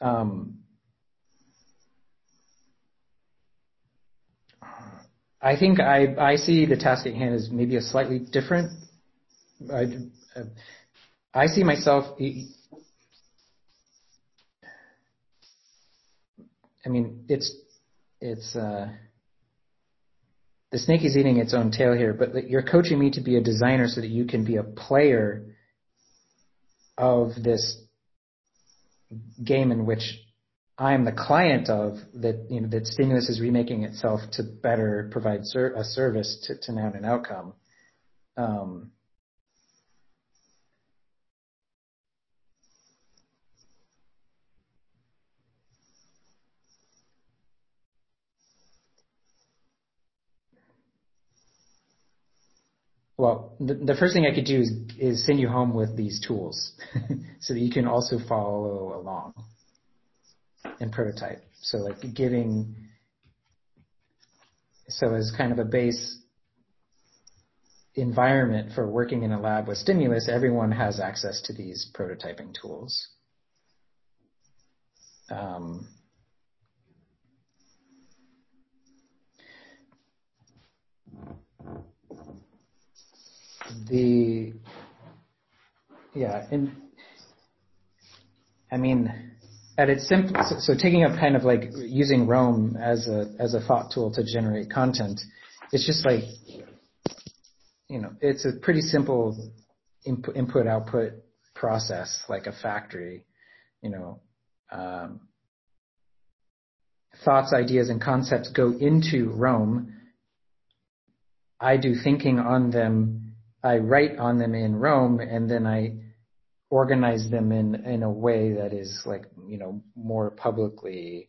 um, I think I, I see the task at hand as maybe a slightly different. I, I see myself. I mean, it's it's uh, the snake is eating its own tail here, but you're coaching me to be a designer so that you can be a player of this game in which I'm the client of that you know that stimulus is remaking itself to better provide ser- a service to, to now an outcome. Um, Well, the, the first thing I could do is, is send you home with these tools so that you can also follow along and prototype. So like giving, so as kind of a base environment for working in a lab with stimulus, everyone has access to these prototyping tools. Um, the yeah and i mean at its simple so, so, taking up kind of like using Roam as a as a thought tool to generate content it's just like you know it's a pretty simple input input output process like a factory you know um, thoughts ideas and concepts go into Roam. i do thinking on them I write on them in Roam and then I organize them in, in a way that is like, you know, more publicly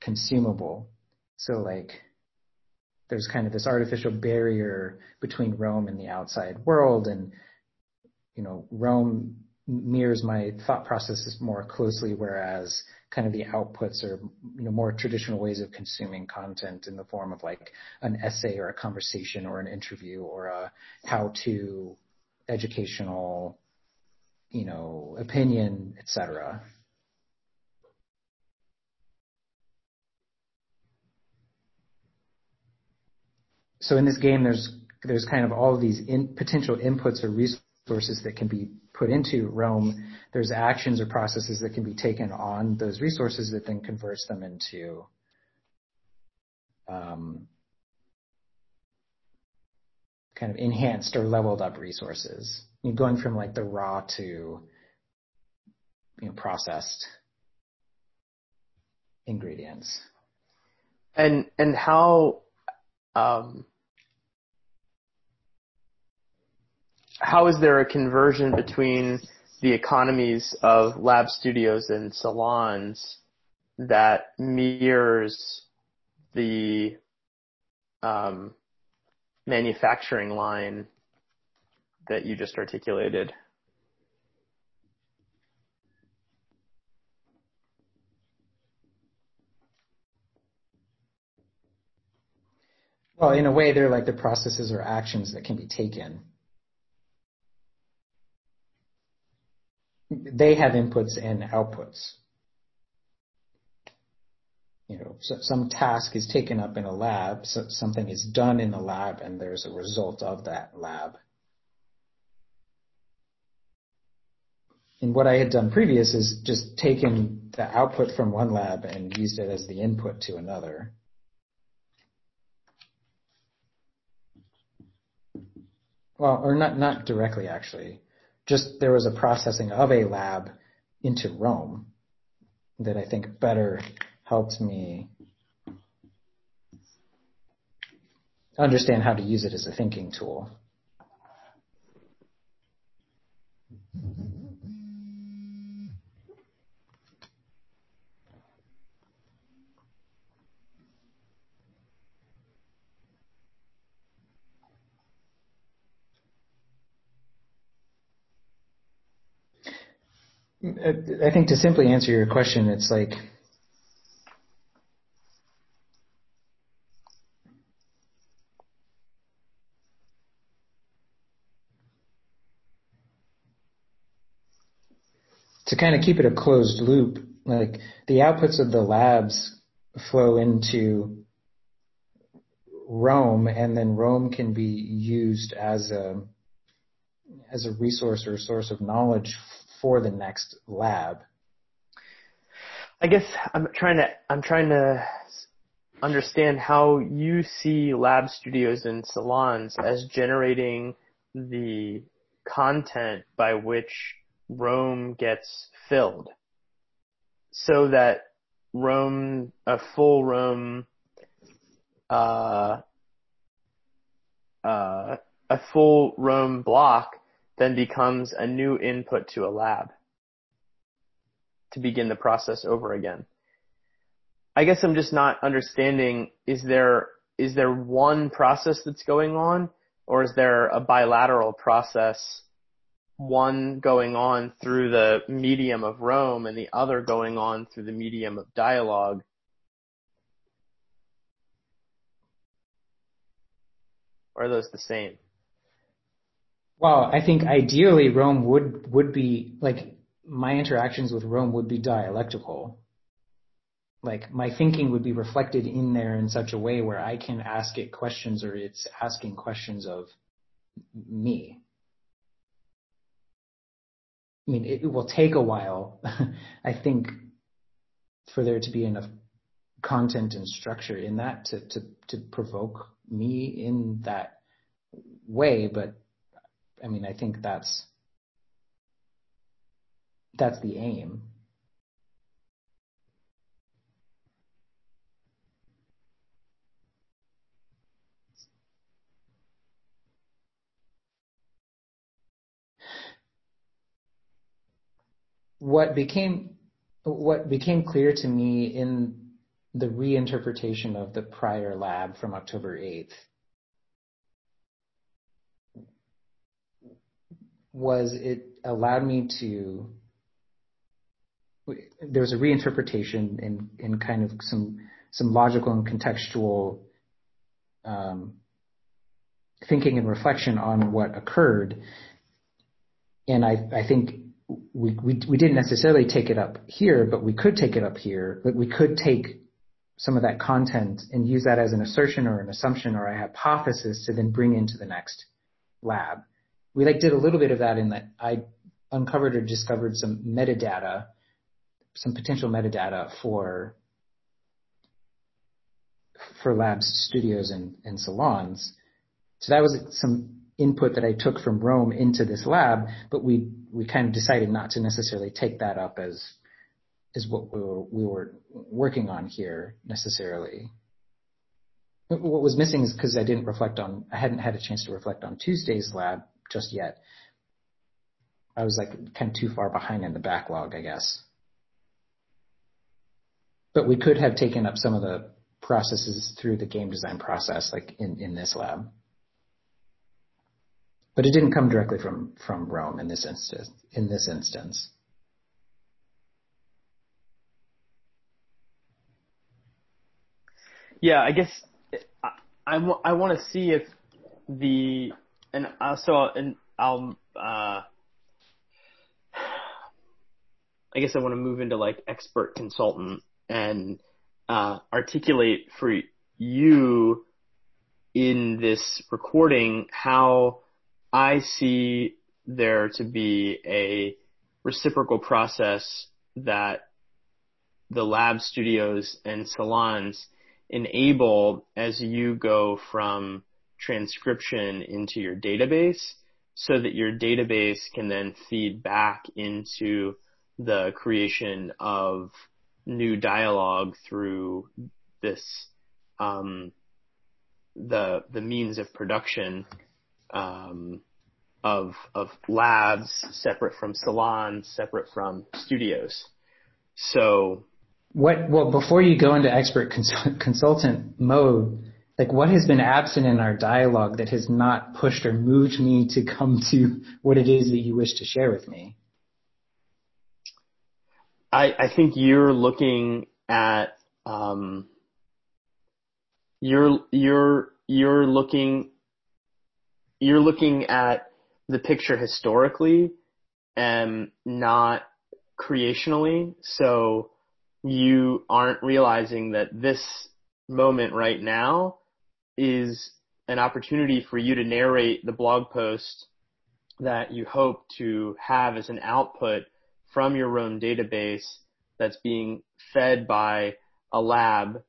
consumable. So like, there's kind of this artificial barrier between Roam and the outside world and, you know, Roam mirrors my thought processes more closely, whereas kind of the outputs or you know more traditional ways of consuming content in the form of like an essay or a conversation or an interview or a how to educational you know opinion etc so in this game there's there's kind of all of these in, potential inputs or resources that can be put into Roam, there's actions or processes that can be taken on those resources that then converts them into um, kind of enhanced or leveled up resources. You're going from like the raw to you know processed ingredients. And and how um, how is there a conversion between the economies of lab studios and salons that mirrors the um, manufacturing line that you just articulated? Well, in a way, they're like the processes or actions that can be taken they have inputs and outputs. You know, so some task is taken up in a lab, so something is done in the lab, and there's a result of that lab. And what I had done previous is just taken the output from one lab and used it as the input to another. Well, or not, not directly actually just there was a processing of a lab into Roam that I think better helped me understand how to use it as a thinking tool. I think to simply answer your question, it's like to kind of keep it a closed loop. like the outputs of the labs flow into Roam, and then Roam can be used as a as a resource or a source of knowledge for the next lab. I guess I'm trying to I'm trying to understand how you see lab studios and salons as generating the content by which Roam gets filled so that Roam, a full Roam, uh, uh, a full Roam block then becomes a new input to a lab to begin the process over again. I guess I'm just not understanding, is there, is there one process that's going on or is there a bilateral process one going on through the medium of Roam and the other going on through the medium of dialogue. Or are those the same? Well, I think ideally Roam would would be like my interactions with Roam would be dialectical. Like my thinking would be reflected in there in such a way where I can ask it questions or it's asking questions of me. I mean, it, it will take a while, I think, for there to be enough content and structure in that to, to, to provoke me in that way. But I mean, I think that's, that's the aim. what became what became clear to me in the reinterpretation of the prior lab from October 8th was it allowed me to there was a reinterpretation in in kind of some some logical and contextual um, thinking and reflection on what occurred and I, I think we, we, we didn't necessarily take it up here, but we could take it up here. But we could take some of that content and use that as an assertion or an assumption or a hypothesis to then bring into the next lab. We like did a little bit of that in that I uncovered or discovered some metadata, some potential metadata for for labs, studios, and, and salons. So that was some input that I took from Roam into this lab, but we we kind of decided not to necessarily take that up as is what we were we were working on here necessarily. What was missing is because I didn't reflect on I hadn't had a chance to reflect on Tuesday's lab just yet. I was like kind of too far behind in the backlog, I guess. But we could have taken up some of the processes through the game design process, like in, in this lab. But it didn't come directly from, from Roam in this instance. In this instance. Yeah, I guess I, I, I want to see if the and also and I'll uh, I guess I want to move into like expert consultant and uh, articulate for you in this recording how I see there to be a reciprocal process that the lab studios and salons enable as you go from transcription into your database so that your database can then feed back into the creation of new dialogue through this um, the the means of production um, of of labs separate from salons, separate from studios. So, what? Well, before you go into expert cons- consultant mode, like what has been absent in our dialogue that has not pushed or moved me to come to what it is that you wish to share with me? I, I think you're looking at um, you're you're you're looking you're looking at the picture historically and not creationally. So you aren't realizing that this moment right now is an opportunity for you to narrate the blog post that you hope to have as an output from your Roam database that's being fed by a lab.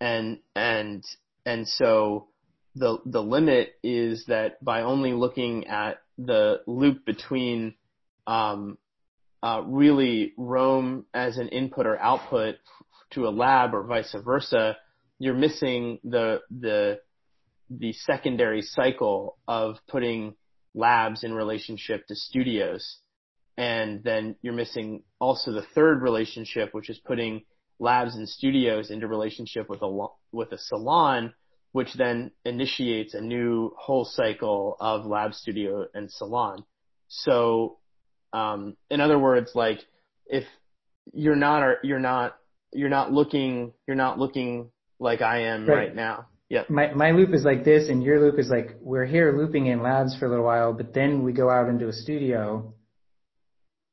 And and and so the the limit is that by only looking at the loop between um, uh, really Roam as an input or output to a lab or vice versa, you're missing the the the secondary cycle of putting labs in relationship to studios. And then you're missing also the third relationship, which is putting labs and studios into relationship with a, with a salon, which then initiates a new whole cycle of lab studio and salon. So, um, in other words, like if you're not, you're not, you're not looking, you're not looking like I am right, right now. Yeah. My my loop is like this, and your loop is like we're here looping in labs for a little while, but then we go out into a studio.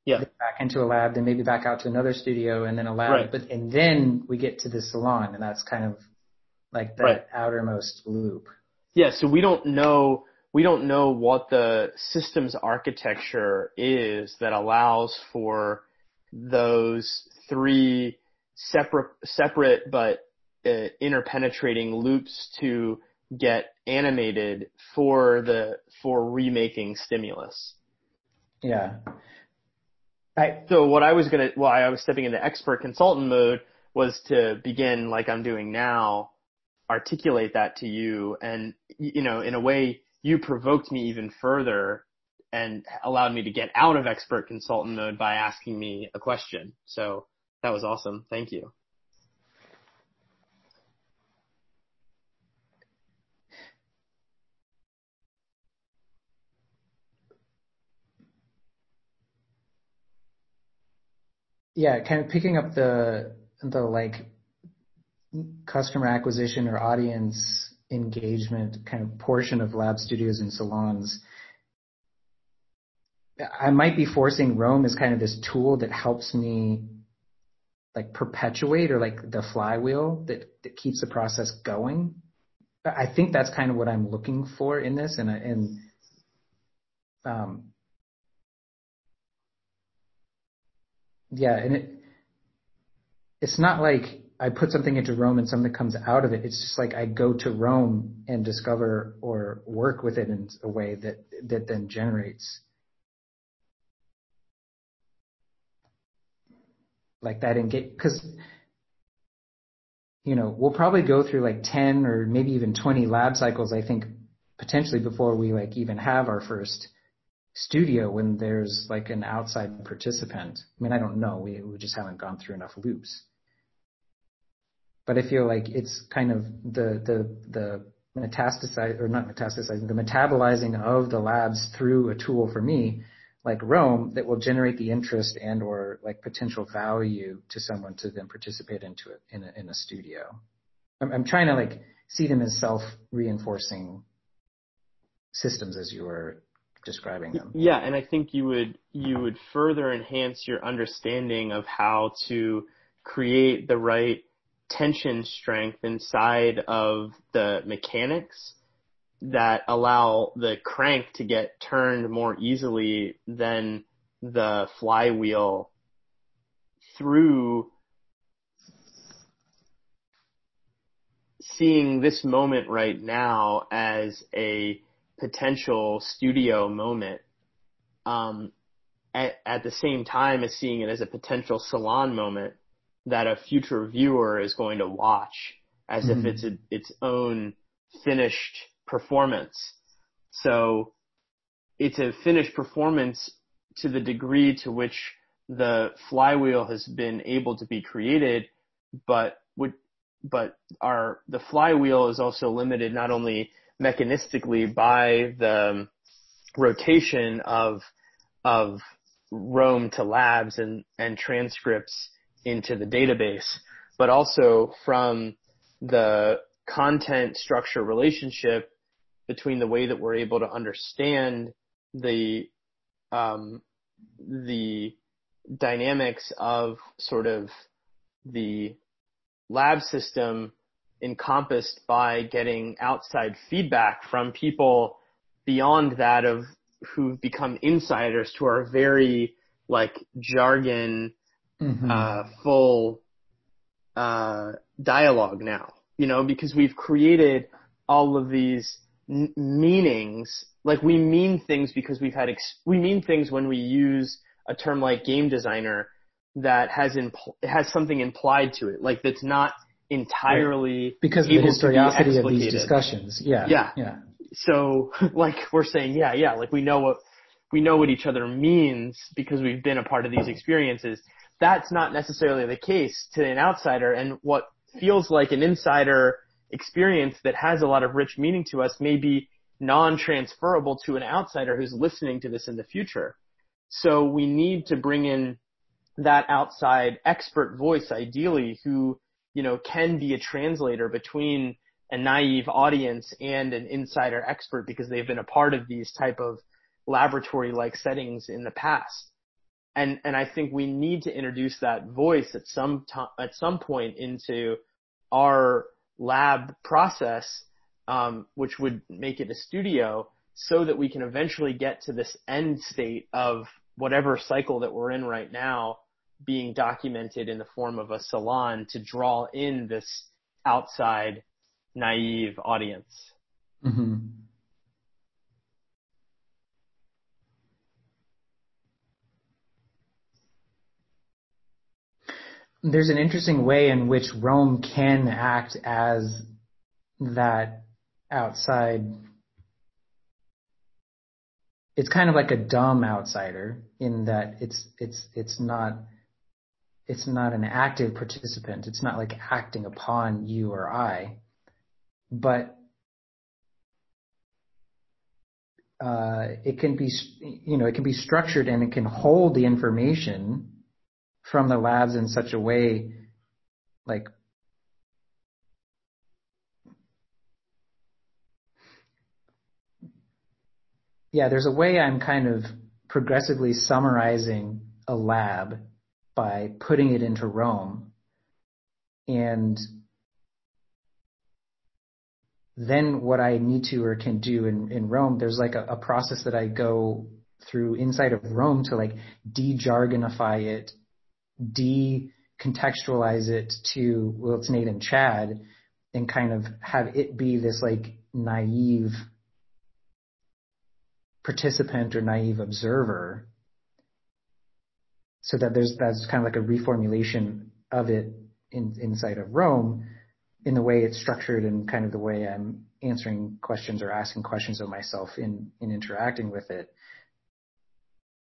Yeah. Back into a lab, then maybe back out to another studio, and then a lab, right. but and then we get to the salon, and that's kind of like that right. outermost loop. Yeah. So we don't know we don't know what the systems architecture is that allows for those three separate separate but uh, interpenetrating loops to get animated for the for remaking stimulus. Yeah. I, so what I was gonna, why I was stepping into expert consultant mode was to begin like I'm doing now, articulate that to you, and you know, in a way, you provoked me even further and allowed me to get out of expert consultant mode by asking me a question. So that was awesome. Thank you. Yeah, kind of picking up the the like customer acquisition or audience engagement kind of portion of lab studios and salons. I might be forcing Roam as kind of this tool that helps me like perpetuate or like the flywheel that, that keeps the process going. I think that's kind of what I'm looking for in this and, and, um, yeah, and it it's not like I put something into Roam and something comes out of it. It's just like I go to Roam and discover or work with it in a way that that then generates like that get because you know we'll probably go through like 10 or maybe even 20 lab cycles I think potentially before we like even have our first studio when there's like an outside participant. I mean, I don't know. We, we just haven't gone through enough loops. But I feel like it's kind of the, the, the metastasize, or not metastasizing, the metabolizing of the labs through a tool for me, like Roam, that will generate the interest and or like potential value to someone to then participate into it in a, in a studio. I'm, I'm trying to like see them as self-reinforcing systems as you were describing them. Yeah, and I think you would you would further enhance your understanding of how to create the right tension strength inside of the mechanics that allow the crank to get turned more easily than the flywheel through seeing this moment right now as a potential studio moment um, at, at the same time as seeing it as a potential salon moment that a future viewer is going to watch as mm-hmm. if it's a, its own finished performance. So it's a finished performance to the degree to which the flywheel has been able to be created, but would, but our, the flywheel is also limited not only mechanistically by the rotation of of Roam to labs and, and transcripts into the database, but also from the content structure relationship between the way that we're able to understand the um, the dynamics of sort of the lab system encompassed by getting outside feedback from people beyond that of who've become insiders to our very like jargon mm-hmm. uh, full uh, dialogue now you know because we've created all of these n- meanings like we mean things because we've had ex- we mean things when we use a term like game designer that has impl- has something implied to it like that's not entirely right. because of the historicity of these discussions. Yeah. Yeah. Yeah. So like we're saying, yeah, yeah, like we know what we know what each other means because we've been a part of these experiences. That's not necessarily the case to an outsider and what feels like an insider experience that has a lot of rich meaning to us may be non-transferable to an outsider who's listening to this in the future. So we need to bring in that outside expert voice ideally who you know, can be a translator between a naive audience and an insider expert because they've been a part of these type of laboratory like settings in the past. And, and I think we need to introduce that voice at some time, at some point into our lab process, um, which would make it a studio so that we can eventually get to this end state of whatever cycle that we're in right now being documented in the form of a salon to draw in this outside naive audience. Mm-hmm. There's an interesting way in which Roam can act as that outside. It's kind of like a dumb outsider in that it's it's it's not it's not an active participant. It's not like acting upon you or I, but uh, it can be, you know, it can be structured and it can hold the information from the labs in such a way, like, yeah, there's a way I'm kind of progressively summarizing a lab by putting it into Roam. And then what I need to or can do in, in Roam, there's like a, a process that I go through inside of Roam to like de-jargonify it, de-contextualize it to well, it's Nate and Chad and kind of have it be this like naive participant or naive observer so that there's that's kind of like a reformulation of it in, inside of Roam in the way it's structured and kind of the way I'm answering questions or asking questions of myself in, in interacting with it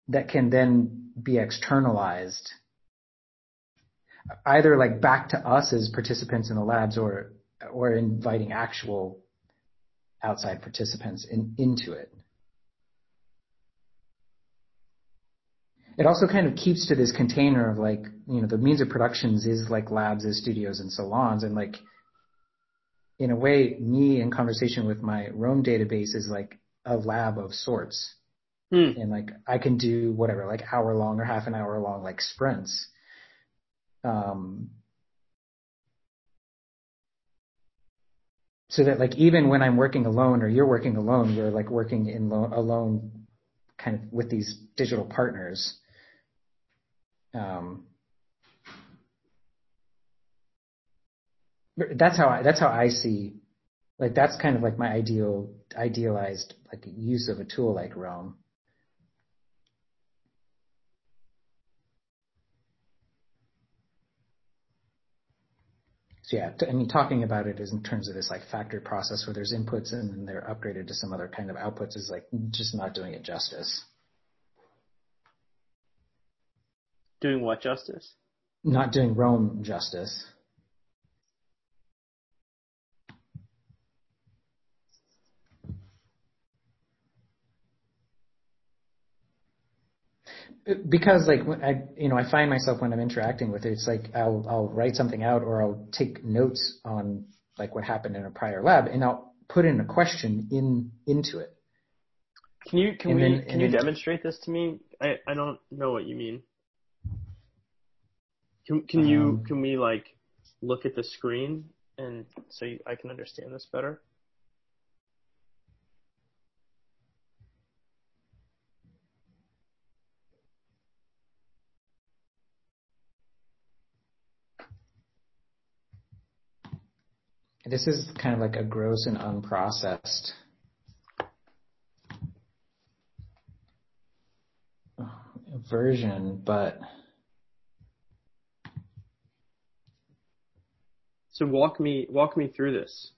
that can then be externalized either like back to us as participants in the labs or or inviting actual outside participants in, into it. It also kind of keeps to this container of like, you know, the means of productions is like labs, is studios and salons. And like, in a way, me in conversation with my Roam database is like a lab of sorts. Hmm. And like, I can do whatever, like hour long or half an hour long, like sprints. Um, so that like even when I'm working alone or you're working alone, we're like working in lo- alone kind of with these digital partners Um, that's how I, that's how I see like that's kind of like my ideal idealized like use of a tool like Roam. So yeah, I mean, talking about it is in terms of this like factory process where there's inputs and then they're upgraded to some other kind of outputs is like just not doing it justice. Doing what justice? Not doing Roam justice. because like I you know I find myself when I'm interacting with it it's like I'll I'll write something out or I'll take notes on like what happened in a prior lab and I'll put in a question in into it. Can you can and we then, can you demonstrate this to me? I I don't know what you mean. Can can you um, can we like look at the screen and so you, I can understand this better? This is kind of like a gross and unprocessed version, but so walk me walk me through this.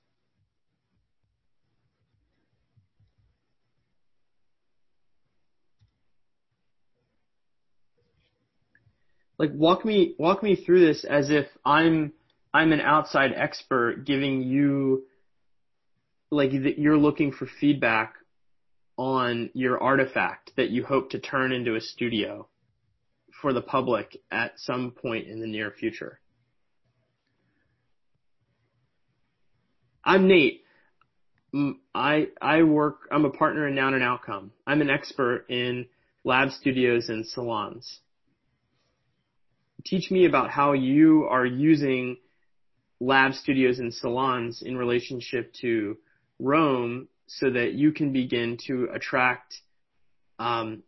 Like walk me walk me through this as if I'm I'm an outside expert giving you like that you're looking for feedback on your artifact that you hope to turn into a studio for the public at some point in the near future. I'm Nate. I I work. I'm a partner in Noun and Outcome. I'm an expert in lab studios and salons. Teach me about how you are using lab studios and salons in relationship to Roam, so that you can begin to attract um,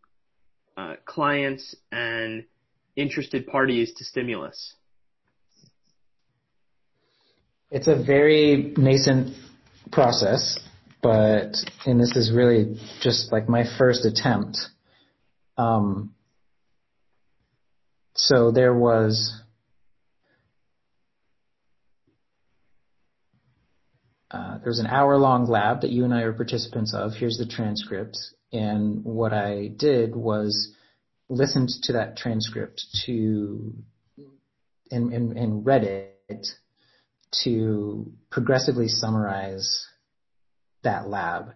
uh, clients and interested parties to stimulus? It's a very nascent process, but and this is really just like my first attempt. Um, so there was Uh, there's an hour long lab that you and I are participants of. Here's the transcript. And what I did was listened to that transcript to and, and, and read it to progressively summarize that lab.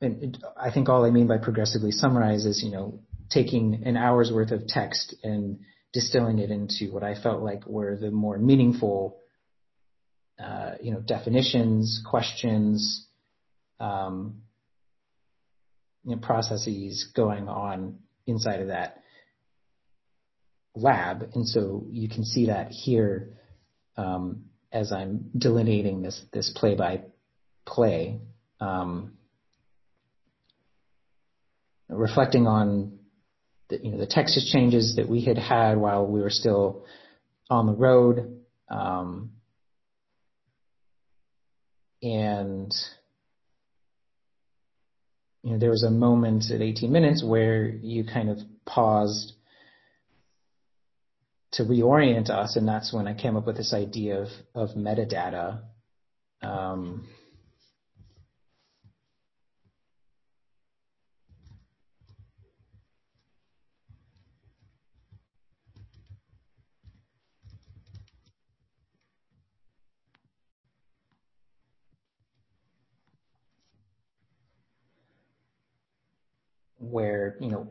And I think all I mean by progressively summarize is, you know, taking an hour's worth of text and distilling it into what I felt like were the more meaningful uh, you know, definitions, questions, um, you know, processes going on inside of that lab. And so you can see that here um, as I'm delineating this this play by play, um, reflecting on the, you know the Texas changes that we had had while we were still on the road. Um, and you know there was a moment at 18 minutes where you kind of paused to reorient us, and that's when I came up with this idea of of metadata. Um, where, you know,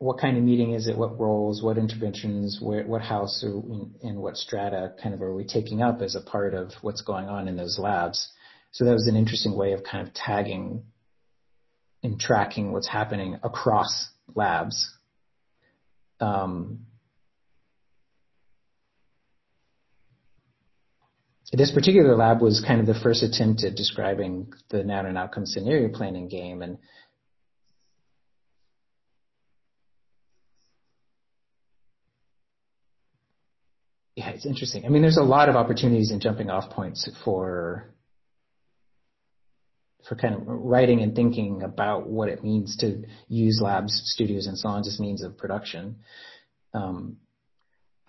what kind of meeting is it? What roles, what interventions, where, what house or in what strata kind of are we taking up as a part of what's going on in those labs? So that was an interesting way of kind of tagging and tracking what's happening across labs. Um, this particular lab was kind of the first attempt at describing the noun and outcome scenario planning game and it's interesting. I mean, there's a lot of opportunities and jumping off points for for kind of writing and thinking about what it means to use labs, studios, and salons as means of production. Um,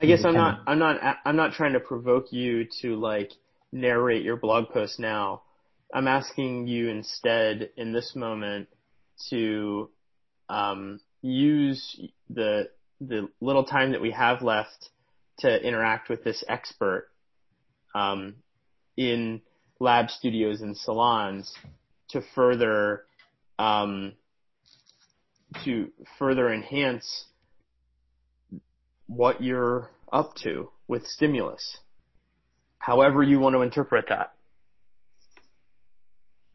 I guess I'm not, of, I'm not, I'm not trying to provoke you to like narrate your blog post now. I'm asking you instead in this moment to um, use the the little time that we have left to interact with this expert um, in lab studios and salons to further um, to further enhance what you're up to with stimulus, however you want to interpret that.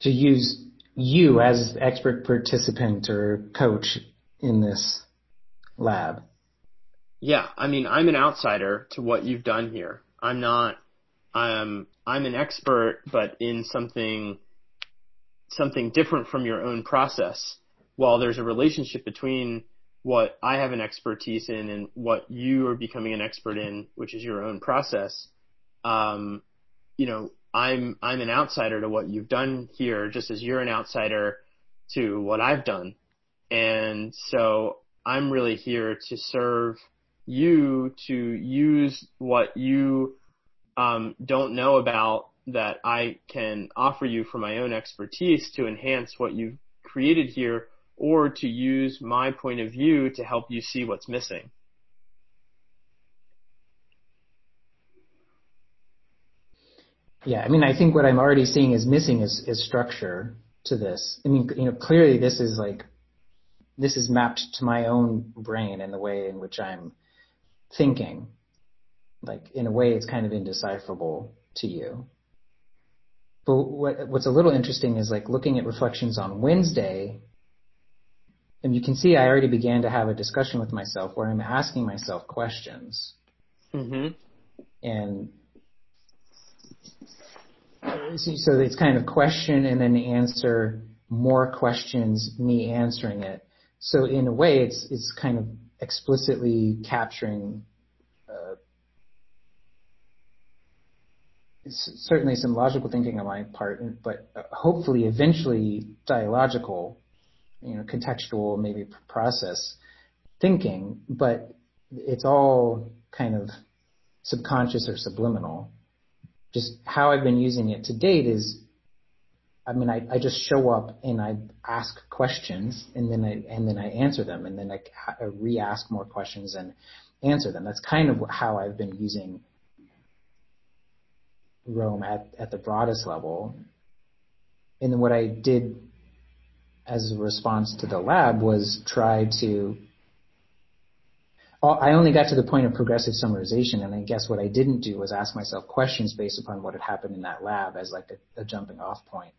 To use you as expert participant or coach in this lab. Yeah, I mean, I'm an outsider to what you've done here. I'm not. I'm I'm an expert, but in something something different from your own process. While there's a relationship between what I have an expertise in and what you are becoming an expert in, which is your own process. Um, you know, I'm I'm an outsider to what you've done here, just as you're an outsider to what I've done. And so I'm really here to serve you to use what you um, don't know about that I can offer you from my own expertise to enhance what you've created here or to use my point of view to help you see what's missing. Yeah, I mean, I think what I'm already seeing is missing is, is structure to this. I mean, you know, clearly this is like, this is mapped to my own brain and the way in which I'm thinking. Like, in a way, it's kind of indecipherable to you. But what, what's a little interesting is like looking at reflections on Wednesday, and you can see I already began to have a discussion with myself where I'm asking myself questions. Mm-hmm. And so it's kind of question and then answer, more questions, me answering it. So in a way, it's it's kind of explicitly capturing uh, certainly some logical thinking on my part, but uh, hopefully eventually dialogical, you know, contextual, maybe process thinking. But it's all kind of subconscious or subliminal just how I've been using it to date is, I mean, I, I just show up and I ask questions and then I, and then I answer them and then I, I re-ask more questions and answer them. That's kind of how I've been using Roam at, at the broadest level. And then what I did as a response to the lab was try to oh, I only got to the point of progressive summarization, and I guess what I didn't do was ask myself questions based upon what had happened in that lab as like a, a jumping off point.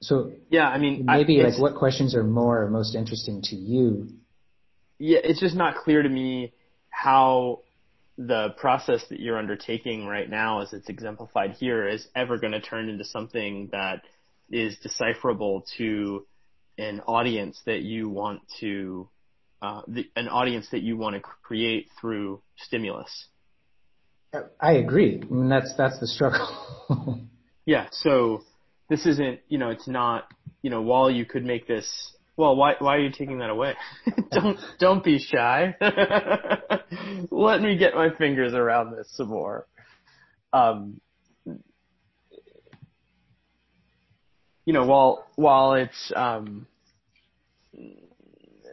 So yeah, I mean, maybe I, like what questions are more or most interesting to you? Yeah, it's just not clear to me how the process that you're undertaking right now, as it's exemplified here, is ever going to turn into something that is decipherable to an audience that you want to uh, the, an audience that you want to create through stimulus. I agree. I mean, that's that's the struggle. yeah. So this isn't, you know, it's not, you know, while you could make this. Well, why why are you taking that away? don't don't be shy. Let me get my fingers around this some more. Um, you know, while while it's um,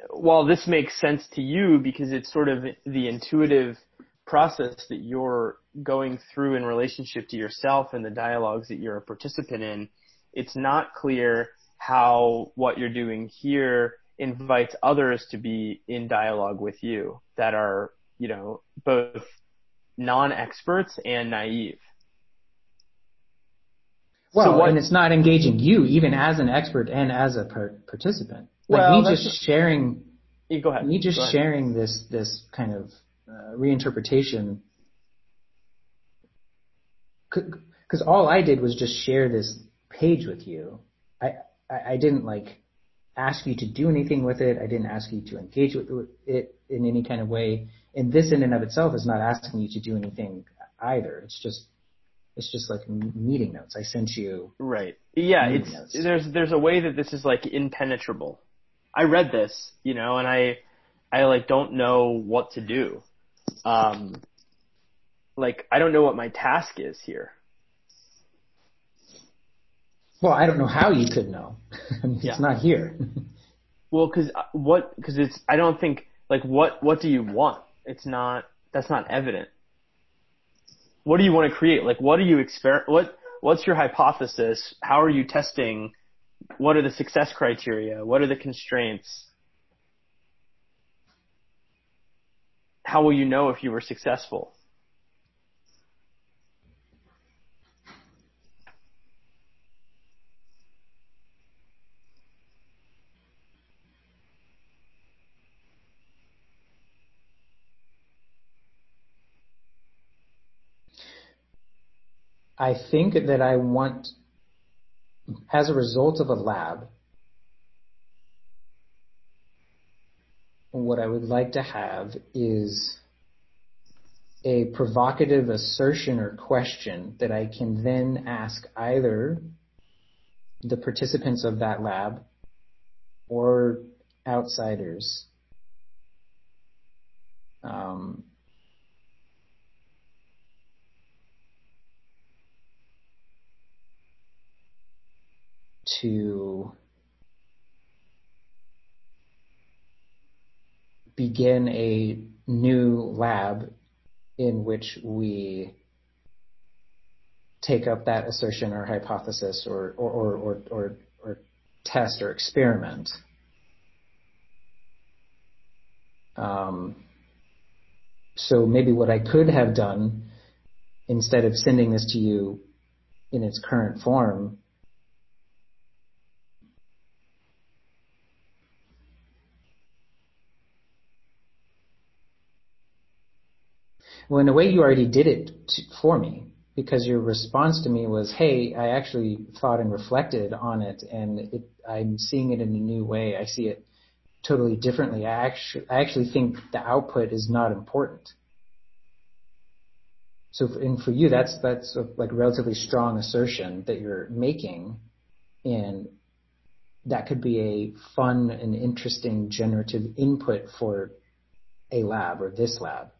while this makes sense to you because it's sort of the intuitive process that you're going through in relationship to yourself and the dialogues that you're a participant in, it's not clear how what you're doing here invites others to be in dialogue with you that are, you know, both non-experts and naive. Well, so what, and it's not engaging you even as an expert and as a par- participant. Like well, me just sharing. Yeah, go ahead. Me just ahead. sharing this this kind of uh, reinterpretation. Because all I did was just share this page with you. I, I I didn't like ask you to do anything with it. I didn't ask you to engage with it in any kind of way. And this in and of itself is not asking you to do anything either. It's just it's just like meeting notes. I sent you. Right. Yeah. It's notes. there's there's a way that this is like impenetrable. I read this, you know, and I I like don't know what to do. Um, like I don't know what my task is here. Well, I don't know how you could know. it's yeah. not here. well, because uh, what? Because it's. I don't think like what. What do you want? It's not. That's not evident what do you want to create? Like, what are you exper- what, what's your hypothesis? How are you testing? What are the success criteria? What are the constraints? How will you know if you were successful? I think that I want, as a result of a lab, what I would like to have is a provocative assertion or question that I can then ask either the participants of that lab or outsiders. Um, to begin a new lab in which we take up that assertion or hypothesis or, or, or, or, or, or test or experiment. Um, so maybe what I could have done instead of sending this to you in its current form Well, in a way, you already did it for me because your response to me was, "Hey, I actually thought and reflected on it, and it, I'm seeing it in a new way. I see it totally differently. I actually, I actually think the output is not important." So, and for you, that's that's a, like relatively strong assertion that you're making, and that could be a fun and interesting generative input for a lab or this lab.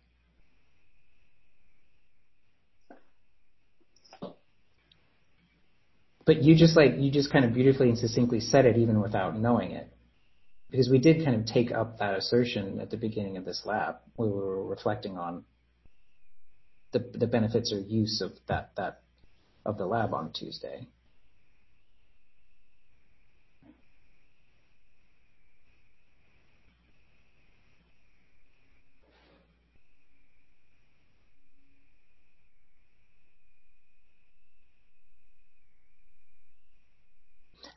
But you just like you just kind of beautifully and succinctly said it even without knowing it. Because we did kind of take up that assertion at the beginning of this lab. We were reflecting on the the benefits or use of that that of the lab on Tuesday.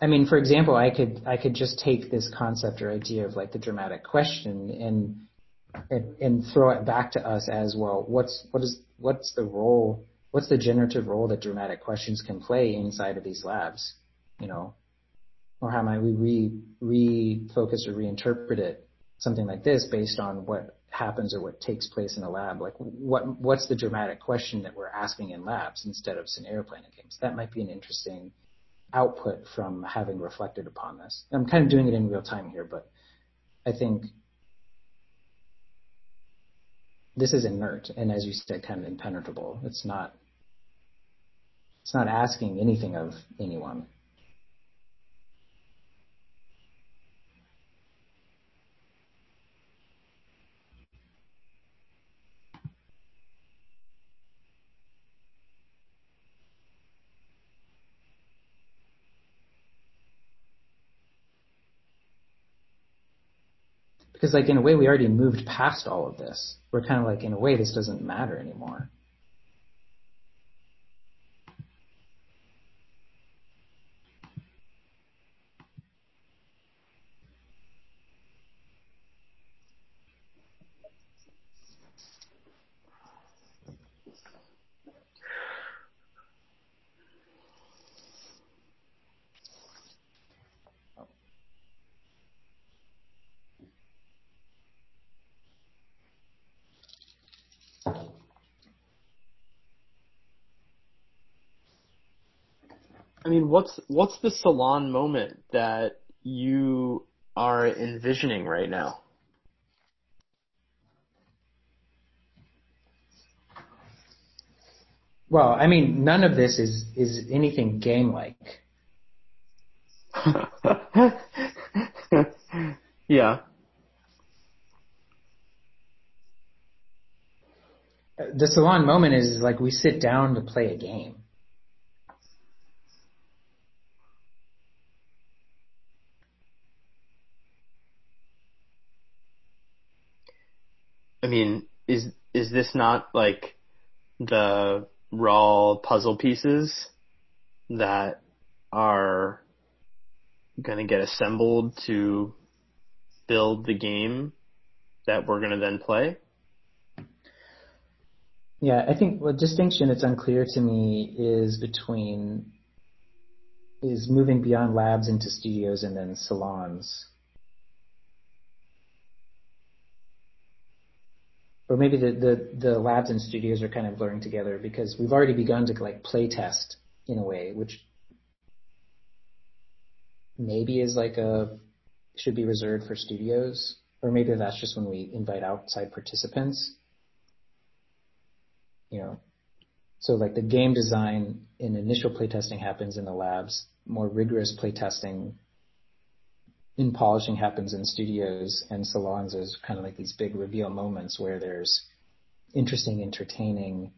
I mean, for example, I could I could just take this concept or idea of like the dramatic question and and, and throw it back to us as well. What's what is what's the role? What's the generative role that dramatic questions can play inside of these labs? You know, or how might we re refocus or reinterpret it? Something like this based on what happens or what takes place in a lab. Like what what's the dramatic question that we're asking in labs instead of scenario planning games? That might be an interesting output from having reflected upon this. I'm kind of doing it in real time here, but I think this is inert and as you said, kind of impenetrable. It's not it's not asking anything of anyone. Because like in a way we already moved past all of this. We're kind of like in a way this doesn't matter anymore. Mean, what's what's the salon moment that you are envisioning right now? Well, I mean, none of this is is anything game like. yeah. The salon moment is like we sit down to play a game. I mean, is is this not like the raw puzzle pieces that are going to get assembled to build the game that we're going to then play? Yeah, I think the distinction that's unclear to me is between is moving beyond labs into studios and then salons. Or maybe the, the, the labs and studios are kind of blurring together because we've already begun to like play test in a way, which maybe is like a should be reserved for studios, or maybe that's just when we invite outside participants. You know, so like the game design in initial playtesting happens in the labs. More rigorous playtesting in polishing happens in studios and salons is kind of like these big reveal moments where there's interesting, entertaining,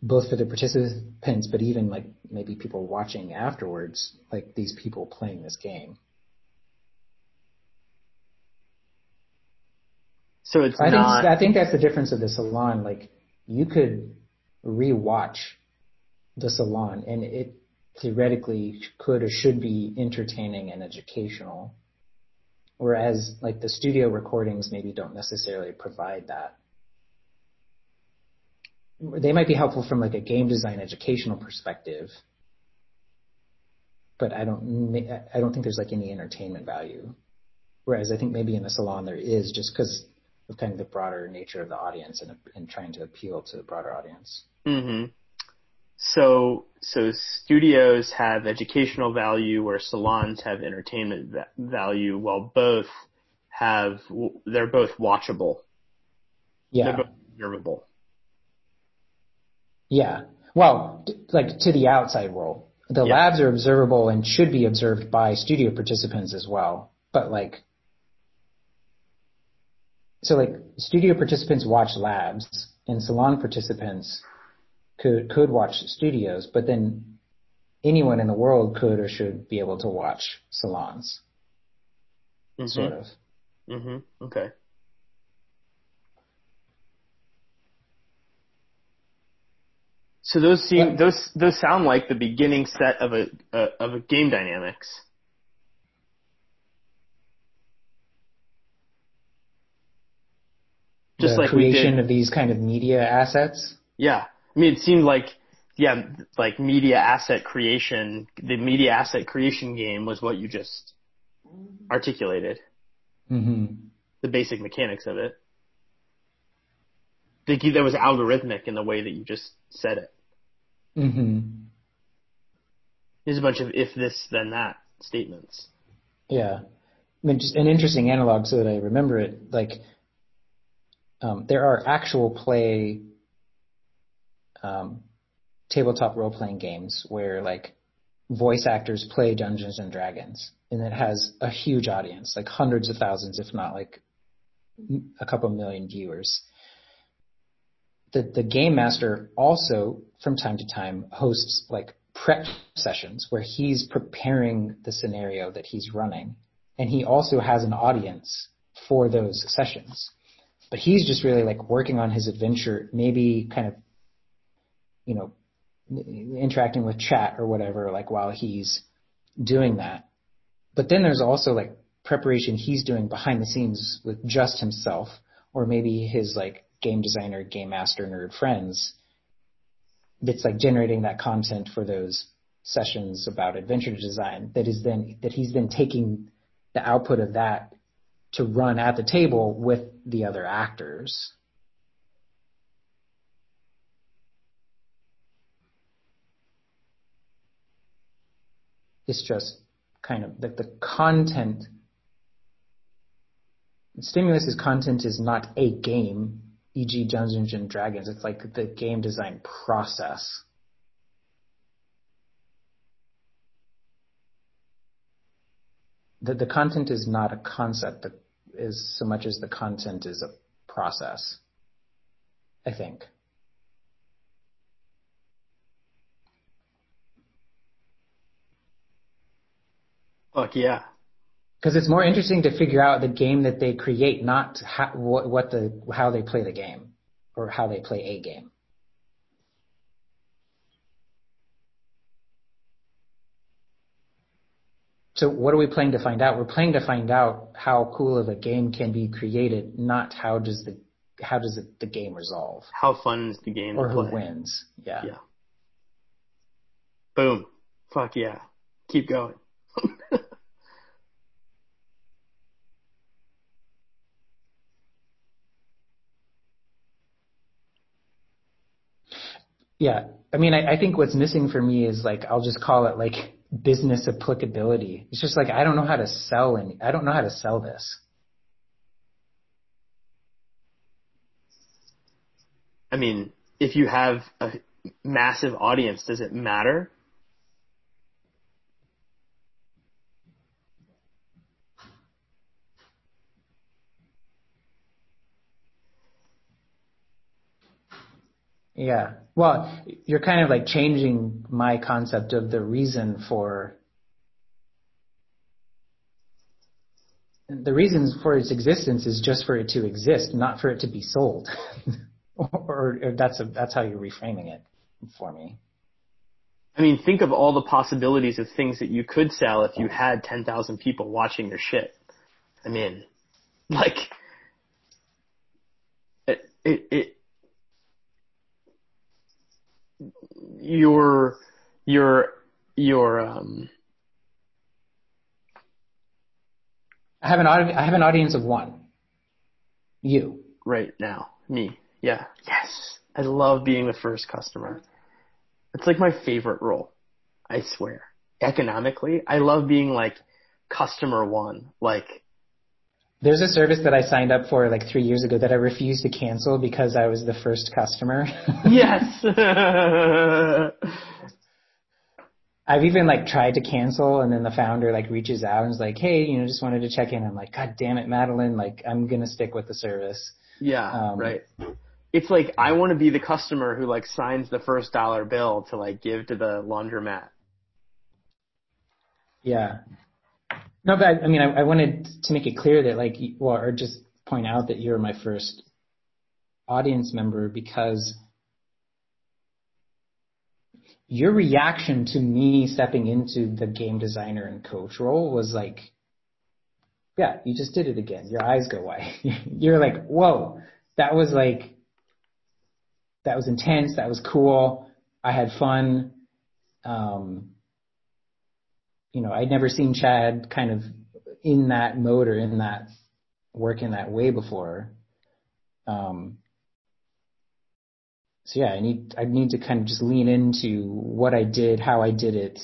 both for the participants, but even like maybe people watching afterwards, like these people playing this game. So it's I not. think I think that's the difference of the salon. Like you could rewatch the salon, and it theoretically could or should be entertaining and educational. Whereas like the studio recordings maybe don't necessarily provide that. They might be helpful from like a game design educational perspective, but I don't I don't think there's like any entertainment value. Whereas I think maybe in the salon there is just because of kind of the broader nature of the audience and, and trying to appeal to the broader audience. hmm So, so studios have educational value where salons have entertainment va- value while both have, they're both watchable. Yeah. They're both observable. Yeah. Well, like to the outside world. The Yeah. labs are observable and should be observed by studio participants as well. But like, so like studio participants watch labs and salon participants could, could watch studios, but then anyone in the world could or should be able to watch salons, Mhm. sort of. hmm Okay. So those seem What? those those sound like the beginning set of a uh, of a game dynamics. Just the like we creation of these kind of media assets. Yeah, I mean it seemed like yeah like media asset creation. The media asset creation game was what you just articulated. hmm The basic mechanics of it. I think that was algorithmic in the way that you just said it. hmm There's a bunch of if this then that statements. Yeah. I mean, just an interesting analog so that I remember it. Like, um, there are actual play um, tabletop role playing games where like voice actors play Dungeons and Dragons, and it has a huge audience, like hundreds of thousands, if not like a couple million viewers. The the game master also from time to time hosts like prep sessions where he's preparing the scenario that he's running, and he also has an audience for those sessions. But he's just really like working on his adventure, maybe kind of, you know, interacting with chat or whatever, like while he's doing that. But then there's also like preparation he's doing behind the scenes with just himself, or maybe his like game designer, game master nerd friends that's like generating that content for those sessions about adventure design that is then that he's then taking the output of that to run at the table with the other actors. It's just kind of that the content Stimulus's content is not a game, e.g. Dungeons and Dragons. It's like the game design process. The, the content is not a concept that is so much as the content is a process. I think. Fuck yeah. Because it's more interesting to figure out the game that they create, not how, what, what the how they play the game or how they play a game. So what are we playing to find out? We're playing to find out how cool of a game can be created, not how does the how does it, the game resolve? How fun is the game or who play? wins? Yeah. Yeah. Boom. Fuck yeah. Keep going. Yeah. I mean, I, I think what's missing for me is like, I'll just call it like business applicability. It's just like, I don't know how to sell and I don't know how to sell this. I mean, if you have a massive audience, does it matter? Yeah. Well, you're kind of like changing my concept of the reason for the reason for its existence is just for it to exist, not for it to be sold. or, or, that's a, that's how you're reframing it for me. I mean, think of all the possibilities of things that you could sell if you had 10,000 people watching your shit. I mean, like, it, it, it your your your um I have an audi- I have an audience of one. You. right now. Me. Yeah. Yes. I love being the first customer. It's like my favorite role i swear. Economically i love being like customer one like There's a service that I signed up for like three years ago that I refused to cancel because I was the first customer. yes I've even like tried to cancel and then the founder like reaches out and is like, hey, you know, just wanted to check in. I'm like, God damn it, Madeline, like I'm gonna stick with the service. yeah Um, right it's like i want to be the customer who like signs the first dollar bill to like give to the laundromat Yeah. No, but I, I mean, I, I wanted to make it clear that like, well, or just point out that you're my first audience member because your reaction to me stepping into the game designer and coach role was like, yeah, you just did it again. Your eyes go wide. You're like, whoa, that was like, that was intense. That was cool. I had fun. Um, you know, I'd never seen Chad kind of in that mode or in that work in that way before. Um, so yeah, I need I need to kind of just lean into what I did, how I did it,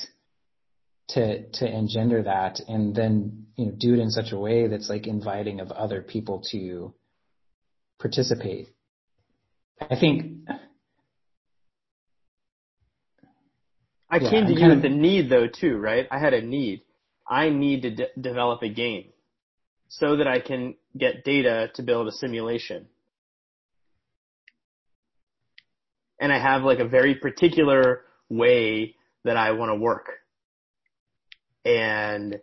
to to engender that, and then you know do it in such a way that's like inviting of other people to participate. I think I Yeah, came to I'm you with of- a need though too, right? I had a need. I need to de- develop a game so that I can get data to build a simulation. And I have like a very particular way that I want to work. And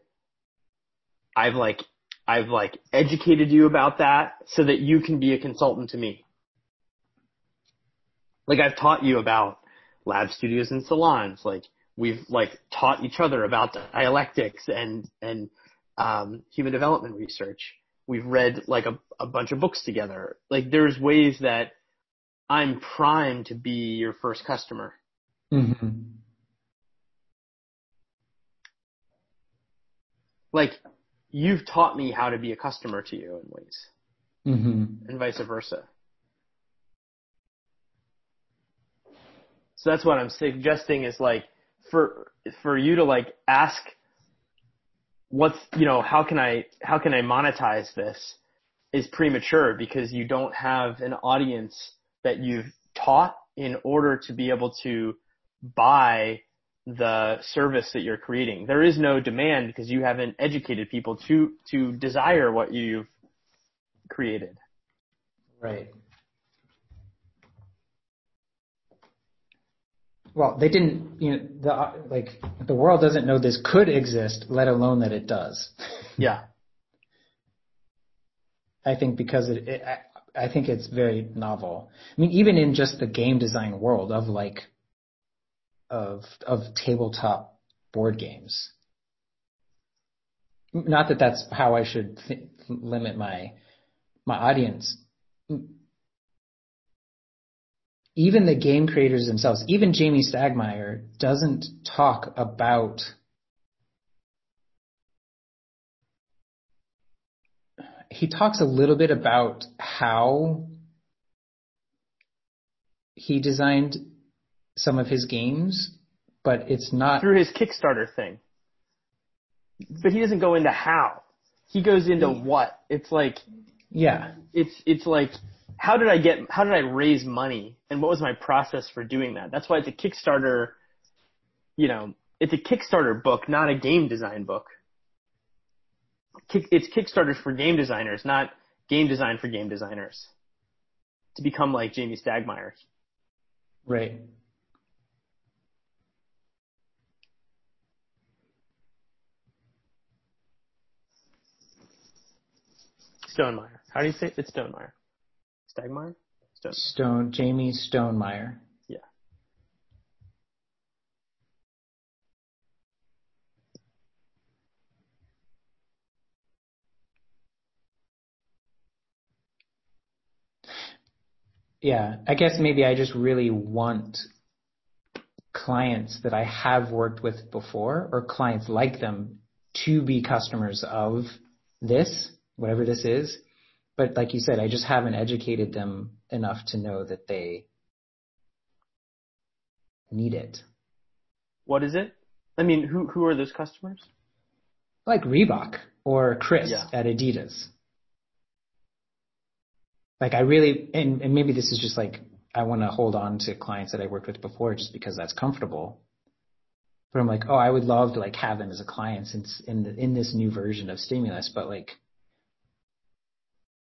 I've like, I've like educated you about that so that you can be a consultant to me. Like I've taught you about lab studios and salons. Like we've like taught each other about dialectics and and um, human development research. We've read like a, a bunch of books together. Like there's ways that I'm primed to be your first customer. mhm. Like you've taught me how to be a customer to you in ways, Mhm. and vice versa. So that's what I'm suggesting is like for for you to like ask what's you know how can I how can I monetize this is premature because you don't have an audience that you've taught in order to be able to buy the service that you're creating. There is no demand because you haven't educated people to to desire what you've created. Right. Well, they didn't, you know, the, uh, like, the world doesn't know this could exist, let alone that it does. Yeah. I think because it, it I, I think it's very novel. I mean, even in just the game design world of like, of, of tabletop board games. Not that that's how I should th- limit my, my audience. Even the game creators themselves, even Jamey Stegmaier doesn't talk about he talks a little bit about how he designed some of his games, but it's not through his Kickstarter thing. But he doesn't go into how. He goes into what. It's like yeah. It's it's like how did I get how did I raise money and what was my process for doing that? That's why it's a Kickstarter you know, it's a Kickstarter book, not a game design book. It's Kickstarter for game designers, not game design for game designers. To become like Jamey Stegmaier. Right. Stonemaier. How do you say it? It's Stonemaier. Stegmaier? Stone. Stone. Jamey Stonemaier. Yeah. Yeah, I guess maybe I just really want clients that I have worked with before or clients like them to be customers of this, whatever this is. But like you said, I just haven't educated them enough to know that they need it. What is it? I mean, who who are those customers? Like Reebok or Chris Yeah. at Adidas. Like I really, and, and maybe this is just like I want to hold on to clients that I worked with before just because that's comfortable. But I'm like, oh, I would love to like have them as a client since in the, in this new version of Stimulus, but like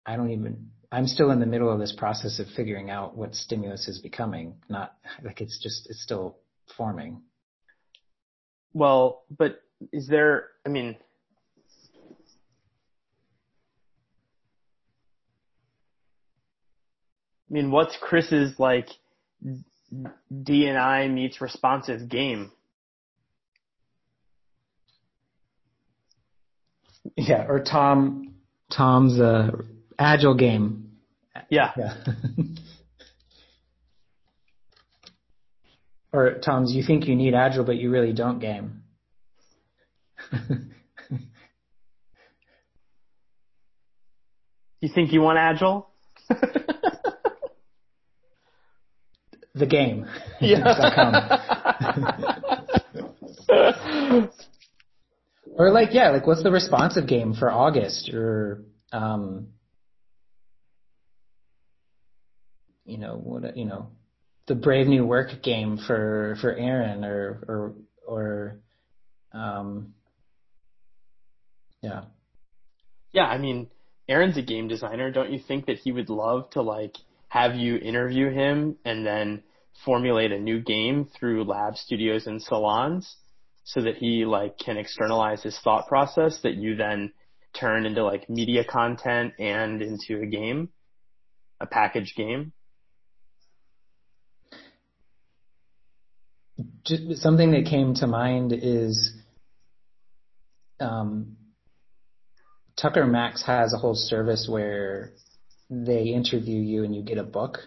I don't even I'm still in the middle of this process of figuring out what Stimulus is becoming. Not like it's just it's still forming. Well, but is there? I mean, I mean, what's Chris's like D and I meets responsive game? Yeah, or Tom Tom's uh, agile game. Yeah. Yeah. or Tom's you think you need agile but you really don't game. You think you want agile? the game. or like yeah, like what's the responsive game for August or um you know what you know the Brave New Work game for for Aaron or or or um yeah Yeah, I mean, Aaron's a game designer. Don't you think that he would love to like have you interview him and then formulate a new game through lab studios and salons so that he like can externalize his thought process that you then turn into like media content and into a game, a package game? Just something that came to mind is um, Tucker Max has a whole service where they interview you and you get a book.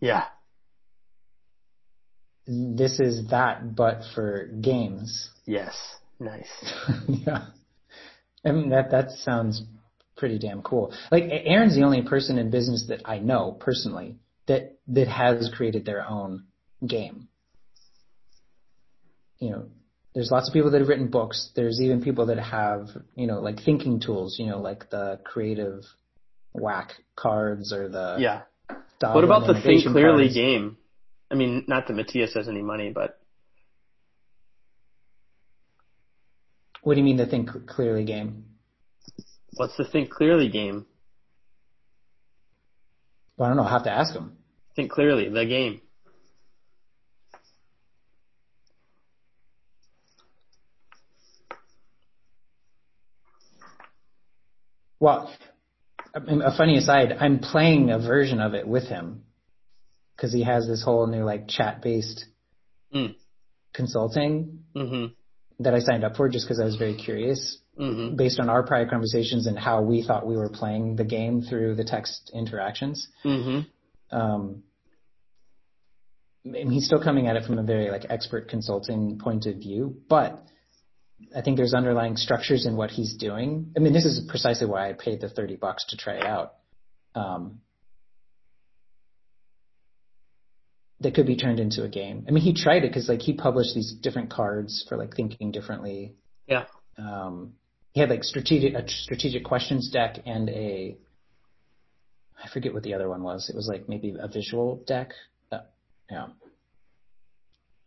Yeah. This is that, but for games. Yes. Nice. yeah. I mean, that, that sounds pretty damn cool. Like, Aaron's the only person in business that I know personally that, that has created their own game. You know, there's lots of people that have written books. There's even people that have, you know, like thinking tools, you know, like the creative whack cards or the Yeah. What about the Think Clearly cards. game? I mean, not that Matthias has any money, but What do you mean the think clearly game? what's the Think Clearly game? Well, I don't know. I'll have to ask him. Think Clearly, the game. Well, a funny aside, I'm playing a version of it with him because he has this whole new like chat based Mm. consulting hmm that I signed up for just because I was very curious hmm based on our prior conversations and how we thought we were playing the game through the text interactions. hmm Um, and he's still coming at it from a very like expert consulting point of view, but I think there's underlying structures in what he's doing. I mean, this is precisely why I paid the 30 bucks to try it out. Um, that could be turned into a game. I mean, he tried it because like he published these different cards for like thinking differently. Yeah. Um, he had like strategic a strategic questions deck and a I forget what the other one was. It was like maybe a visual deck. Uh, yeah.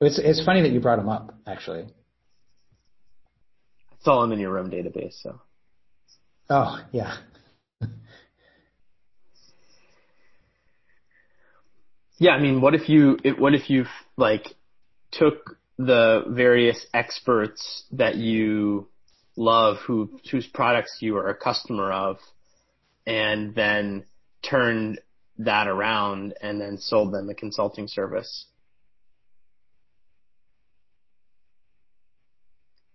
It's it's funny that you brought him up actually. I saw him in your Roam database, so. Oh yeah. yeah, I mean, what if you what if you like took the various experts that you love, who whose products you are a customer of, and then turned that around and then sold them a consulting service.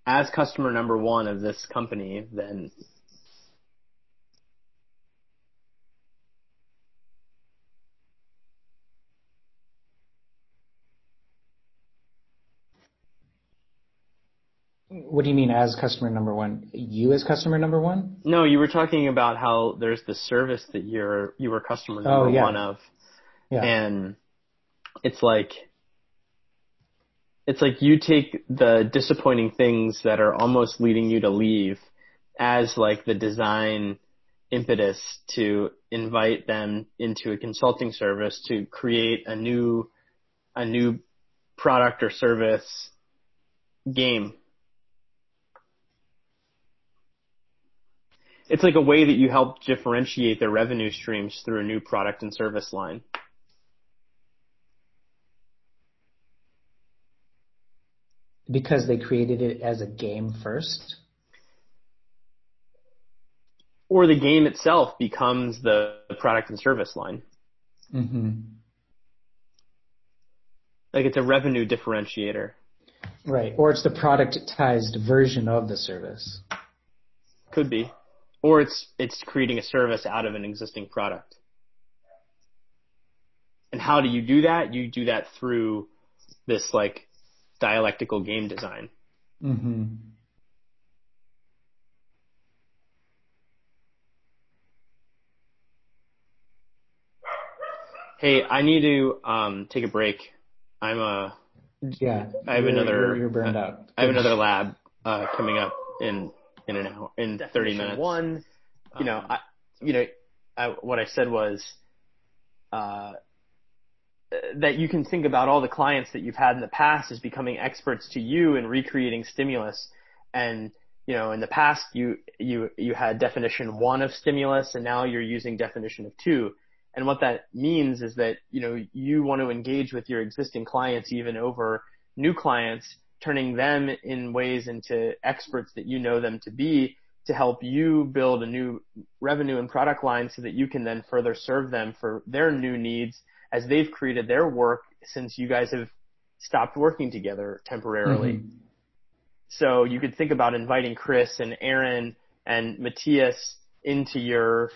As customer number one of this company, then What do you mean as customer number one? You as customer number one? No, you were talking about how there's the service that you're you were customer oh, number oh, yeah. one of. Yeah. And it's like it's like you take the disappointing things that are almost leading you to leave as like the design impetus to invite them into a consulting service to create a new a new product or service game it's like a way that you help differentiate their revenue streams through a new product and service line. Because they created it as a game first? Or the game itself becomes the product and service line. Mm-hmm. Like it's a revenue differentiator. Right. Or it's the productized version of the service. Could be or it's it's creating a service out of an existing product. And how do you do that? You do that through this like dialectical game design. Mm-hmm. Hey, I need to um, take a break. I'm a yeah. I have another. You're, you're burned out. I have another lab uh, coming up in in an hour, in Definition 30 minutes. One, you know, um, I, you know, I, what I said was, uh, that you can think about all the clients that you've had in the past as becoming experts to you in recreating stimulus. And, you know, in the past you, you, you had definition one of stimulus and now you're using definition of two. And what that means is that, you know, you want to engage with your existing clients even over new clients turning them in ways into experts that you know them to be to help you build a new revenue and product line so that you can then further serve them for their new needs as they've created their work since you guys have stopped working together temporarily. Mm-hmm. So you could think about inviting Chris and Aaron and Matthias into your,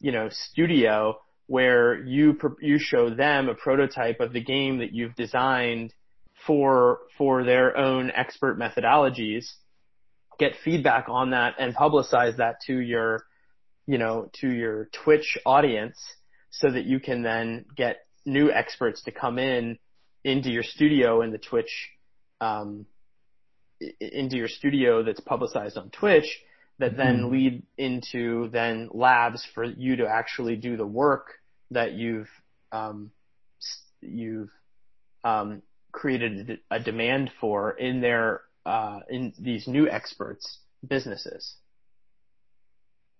you know, studio where you you show them a prototype of the game that you've designed for for their own expert methodologies, get feedback on that and publicize that to your you know to your Twitch audience so that you can then get new experts to come in into your studio in the Twitch um, into your studio that's publicized on Twitch that then mm-hmm. lead into then labs for you to actually do the work that you've um, you've um, created a demand for in their uh, in these new experts businesses.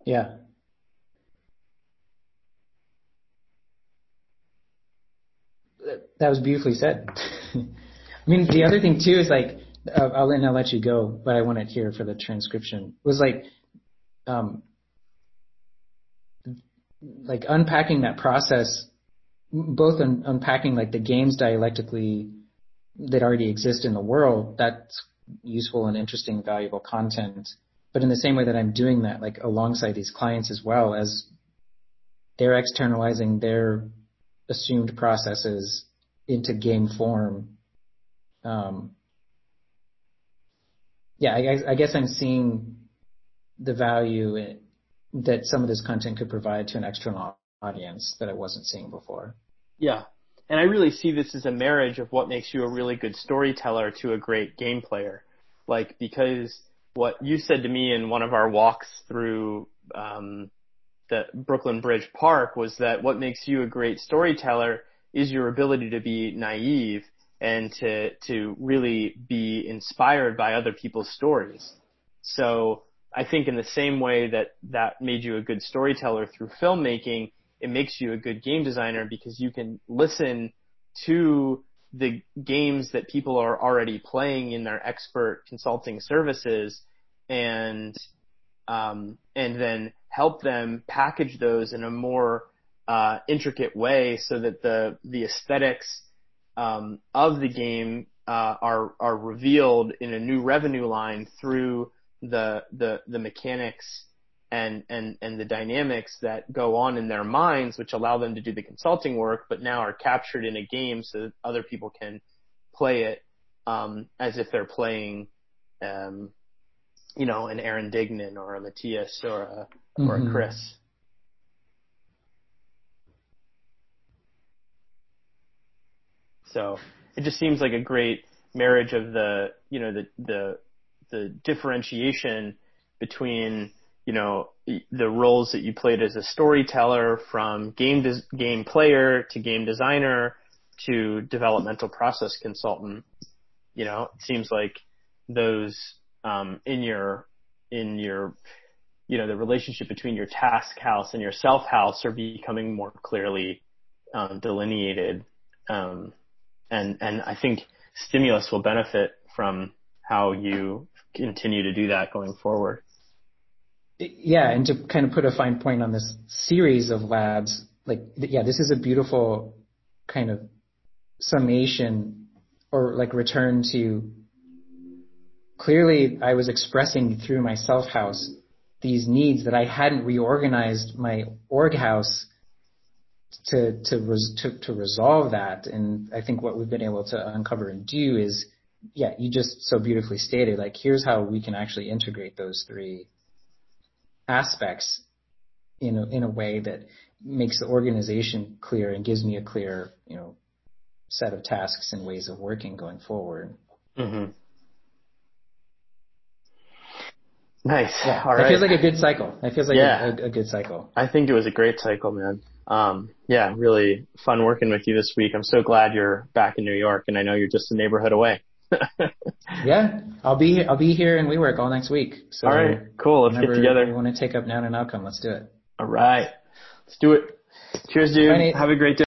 Yeah. That was beautifully said. I mean, the other thing too is like, uh, I'll, and I'll let you go, but I want it here for the transcription. Was like, um, like unpacking that process, both un- unpacking like the games dialectically that already exist in the world, that's useful and interesting, valuable content. But in the same way that I'm doing that, like alongside these clients as well as they're externalizing their assumed processes into game form. Um, yeah, I, I guess I'm seeing the value that some of this content could provide to an external audience that I wasn't seeing before. Yeah. And I really see this as a marriage of what makes you a really good storyteller to a great game player. Like, because what you said to me in one of our walks through, um, the Brooklyn Bridge Park was that what makes you a great storyteller is your ability to be naive and to, to really be inspired by other people's stories. So I think in the same way that that made you a good storyteller through filmmaking, it makes you a good game designer because you can listen to the games that people are already playing in their expert consulting services and um, and then help them package those in a more uh, intricate way so that the the aesthetics um, of the game uh, are are revealed in a new revenue line through the the the mechanics and and and the dynamics that go on in their minds, which allow them to do the consulting work, but now are captured in a game so that other people can play it um, as if they're playing, um, you know, an Aaron Dignan or a Matthias or a mm-hmm. or a mm-hmm. Chris. So it just seems like a great marriage of the you know the the the differentiation between you know the roles that you played as a storyteller from game des- game player to game designer to developmental process consultant you know it seems like those um, in your in your you know the relationship between your task house and your self house are becoming more clearly um, delineated um, and and I think stimulus will benefit from how you continue to do that going forward. Yeah, and to kind of put a fine point on this series of labs, like yeah, this is a beautiful kind of summation or like return to clearly I was expressing through my self house these needs that I hadn't reorganized my org house to to, res, to to resolve that. And I think what we've been able to uncover and do is yeah, you just so beautifully stated, like here's how we can actually integrate those three aspects in a, in a way that makes the organization clear and gives me a clear, you know, set of tasks and ways of working going forward. Mm-hmm. Nice. Yeah, All right. It feels like a good cycle. It feels like yeah. a, a, a, good cycle. I think it was a great cycle, man. Um, yeah, really fun working with you this week. I'm so glad you're back in New York, and I know you're just a neighborhood away. yeah, I'll be I'll be here in WeWork all next week. So all right, cool. Let's get together. You want to take up Noun and Outcome? Let's do it. All right, let's do it. Cheers, dude. Have a great day.